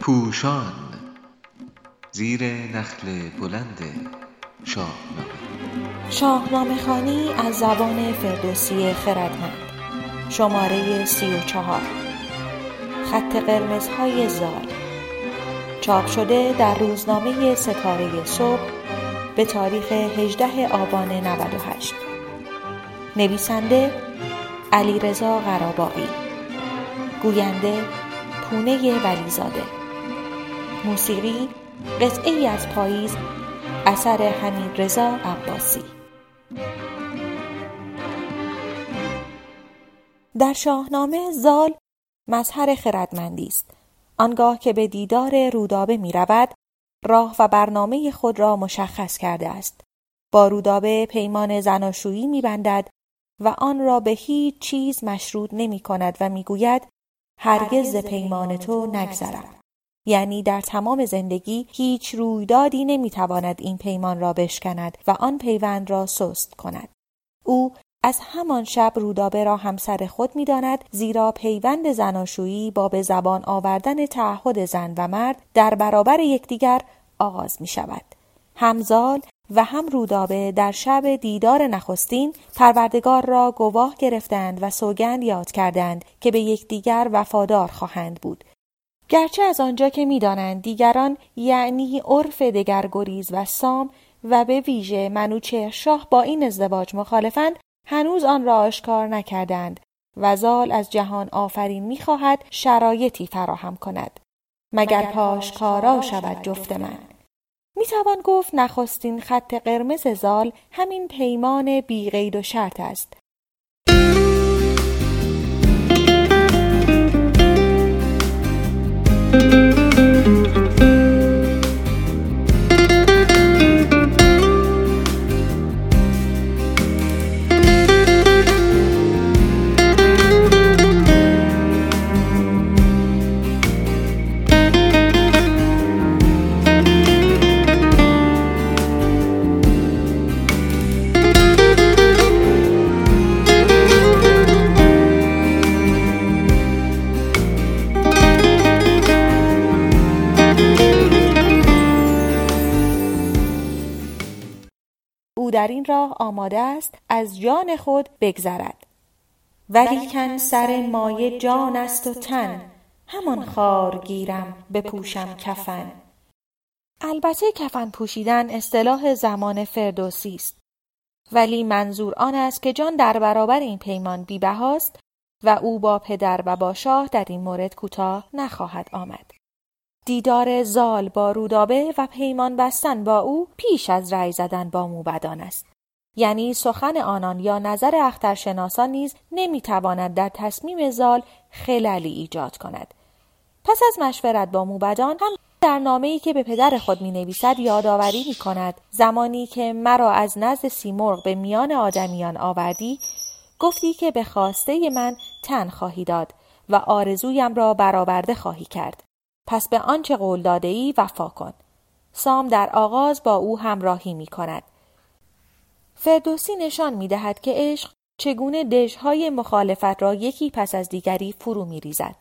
پوشان زیر نخل بلند شاهنامه شاهنامه خوانی از زبان فردوسی خردمند. شماره سی و چهار. خط قرمزهای زال. چاپ شده در روزنامه ستاره صبح به تاریخ 18 آبان 98 نویسنده علیرضا قراباقی. گوینده پونه ولیزاده. موسیقی قطعه ای از پاییز اثر حمید رضا عباسی. در شاهنامه زال مظهر خردمندی است. آنگاه که به دیدار رودابه می رود راه و برنامه خود را مشخص کرده است. با رودابه پیمان زناشویی می بندد و آن را به هیچ چیز مشروط نمی کند و می گوید هرگز ز پیمان تو نگذرم یعنی در تمام زندگی هیچ رویدادی نمی‌تواند این پیمان را بشکند و آن پیوند را سست کند او از همان شب رودابه را همسر خود می‌داند زیرا پیوند زناشویی با به زبان آوردن تعهد زن و مرد در برابر یکدیگر آغاز می شود. همزال و هم رودابه در شب دیدار نخستین پروردگار را گواه گرفتند و سوگند یاد کردند که به یکدیگر وفادار خواهند بود. گرچه از آنجا که می‌دانند دیگران یعنی عرف دگرگریز و سام و به ویژه منوچه شاه با این ازدواج مخالفند هنوز آن را آشکار نکردند و زال از جهان آفرین می‌خواهد شرایطی فراهم کند. مگر پاشکارا شود جفت من؟ می‌توان گفت نخستین خط قرمز زال همین پیمان بیقید و شرط است. در این راه آماده است از جان خود بگذرد. ولیکن سر مایه جان است و تن همان خار گیرم بپوشم کفن. البته کفن پوشیدن اصطلاح زمان فردوسی است. ولی منظور آن است که جان در برابر این پیمان بیبهاست و او با پدر و با شاه در این مورد کوتاه نخواهد آمد. دیدار زال با رودابه و پیمان بستن با او پیش از رأی زدن با موبدان است. یعنی سخن آنان یا نظر اخترشناسان نیز نمی‌تواند در تصمیم زال خلالی ایجاد کند. پس از مشورت با موبدان هم در نامه ای که به پدر خود می نویسد یادآوری می کند زمانی که مرا از نزد سیمرغ به میان آدمیان آوردی گفتی که به خواسته من تن خواهی داد و آرزویم را برآورده خواهی کرد. پس به آنچه قول داده ای وفا کن. سام در آغاز با او همراهی می کند. فردوسی نشان می دهد که عشق چگونه دژهای مخالفت را یکی پس از دیگری فرو می ریزد.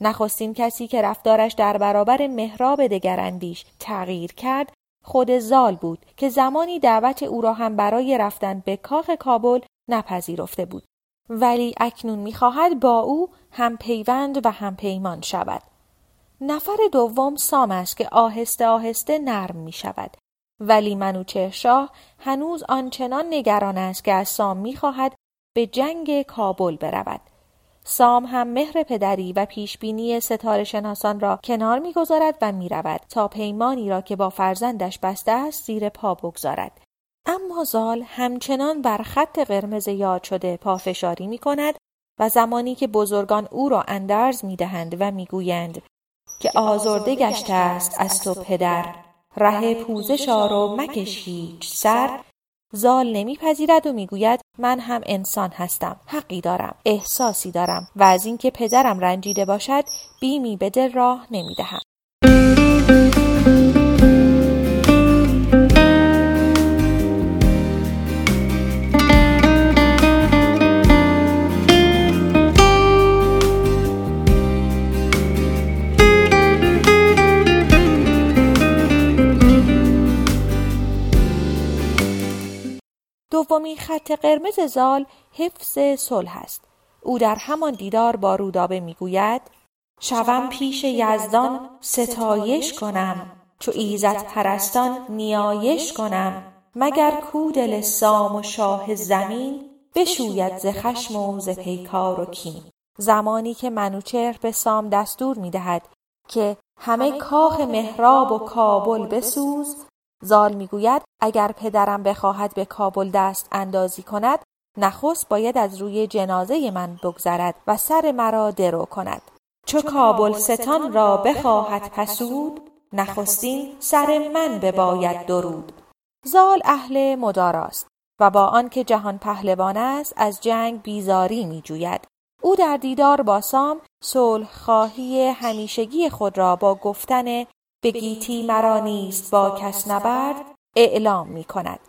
نخستین کسی که رفتارش در برابر مهراب دگراندیش تغییر کرد خود زال بود که زمانی دعوت او را هم برای رفتن به کاخ کابل نپذیرفته بود ولی اکنون می‌خواهد با او هم پیوند و هم پیمان شود نفر دوم سام است که آهسته آهسته نرم می شود. ولی منوچه شاه هنوز آنچنان نگران است که از سام می خواهد به جنگ کابل برود. سام هم مهر پدری و پیشبینی ستاره شناسان را کنار می‌گذارد و می رود تا پیمانی را که با فرزندش بسته است زیر پا بگذارد. اما زال همچنان بر خط قرمز یاد شده پافشاری می کند و زمانی که بزرگان او را اندرز می دهند و می گویند که آزرده گشته است از تو پدر. ره پوزش آرو مکش هیچ سر. زال نمیپذیرد و می‌گوید من هم انسان هستم حقی دارم احساسی دارم و از اینکه پدرم رنجیده باشد بیمی به دل راه نمی‌دهم. دومین خط قرمز زال حفظ صلح است. او در همان دیدار با رودابه می‌گوید شوم پیش یزدان ستایش کنم چو ایزد پرستان نیایش کنم. مگر کو دل سام و شاه زمین بشوید ز خشم و ز پیکار و کین. زمانی که منوچهر به سام دستور می‌دهد که همه کاخ مهراب و کابل بسوز زال می‌گوید اگر پدرم بخواهد به کابل دست اندازی کند نخست باید از روی جنازه من بگذرد و سر مرا درو کند. چو کابل ستان را بخواهد پسود نخستین سر من بباید درود. زال اهل مداراست و با آنکه جهان پهلوان است از جنگ بیزاری میجوید. او در دیدار با سام صلح خواهی همیشگی خود را با گفتن به گیتی مرا نیست با کس نبرد اعلام می کند.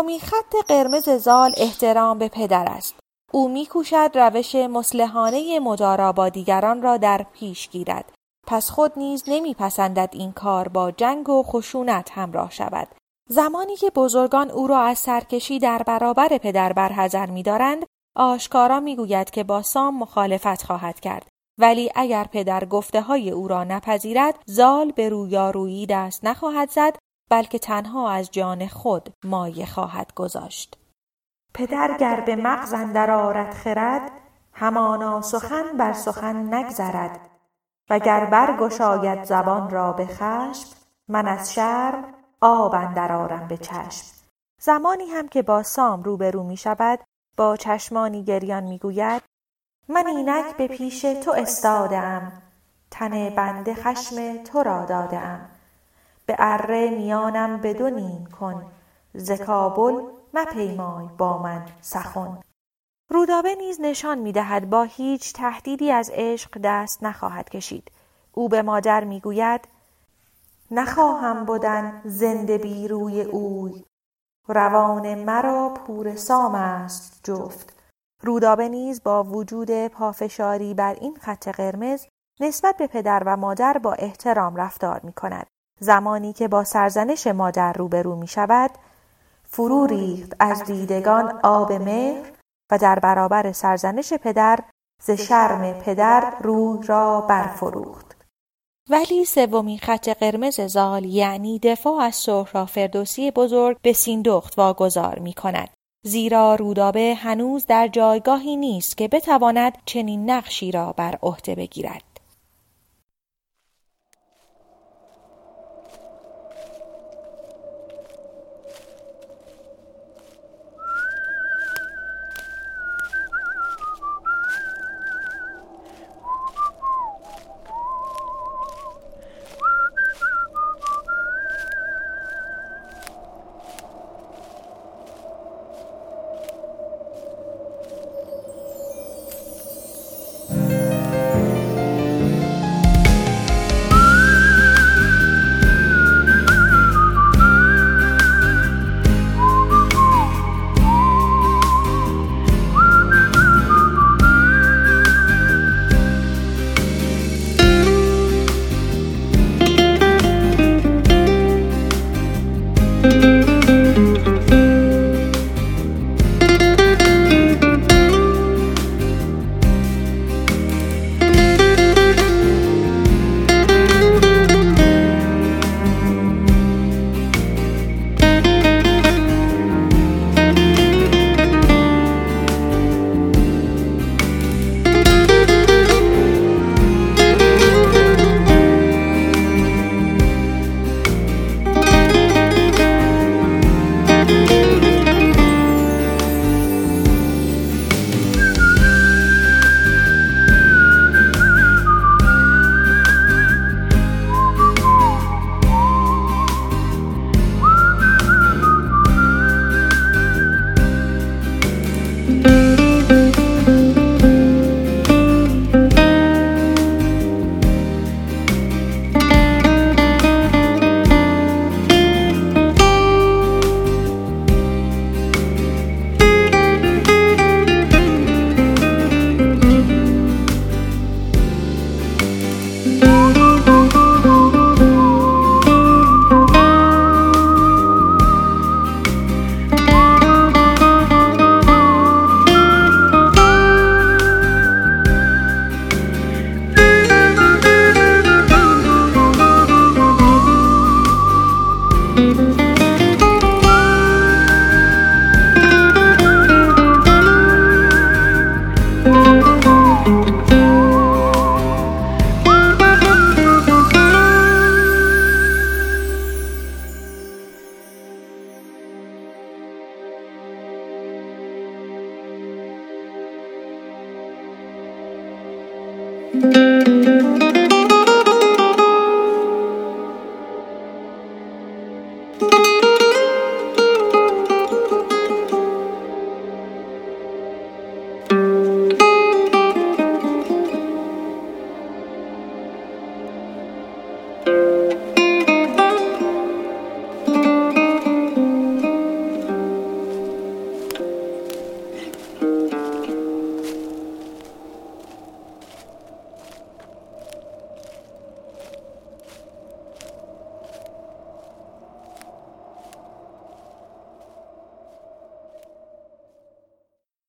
سومین خط قرمز زال احترام به پدر است. او میکوشد روش مسلحانه مدارا با دیگران را در پیش گیرد. پس خود نیز نمیپسندد این کار با جنگ و خشونت همراه شود. زمانی که بزرگان او را از سرکشی در برابر پدر برحذر میدارند آشکارا می‌گوید که با سام مخالفت خواهد کرد. ولی اگر پدر گفته های او را نپذیرد زال به رویارویی دست نخواهد زد بلکه تنها از جان خود مایه خواهد گذاشت. پدر گر به مغز اندر آرد خرد همانا سخن بر سخن نگذرد. وگر برگشاید زبان را به خشم من از شرم آب اندر آرم به چشم. زمانی هم که با سام روبرو می شود با چشمانی گریان می گوید من اینک به پیش تو استاده ام تن بنده خشم تو را داده ام به اره میانم به کن. ز کابل مپیمای با من سخن. رودابه نیز نشان می‌دهد با هیچ تهدیدی از عشق دست نخواهد کشید. او به مادر می‌گوید نخواهم بدن زنده بی روی اوی. روان مرا پور سام است جفت. رودابه نیز با وجود پافشاری بر این خط قرمز نسبت به پدر و مادر با احترام رفتار می کند. زمانی که با سرزنش مادر روبرو می شود فرو ریخت از دیدگان آب مهر و در برابر سرزنش پدر ز شرم پدر روی را برفروخت ولی سومین خط قرمز زال یعنی دفاع از سهرا فردوسی بزرگ به سیندخت واگذار می کند. زیرا رودابه هنوز در جایگاهی نیست که بتواند چنین نقشی را بر عهده بگیرد.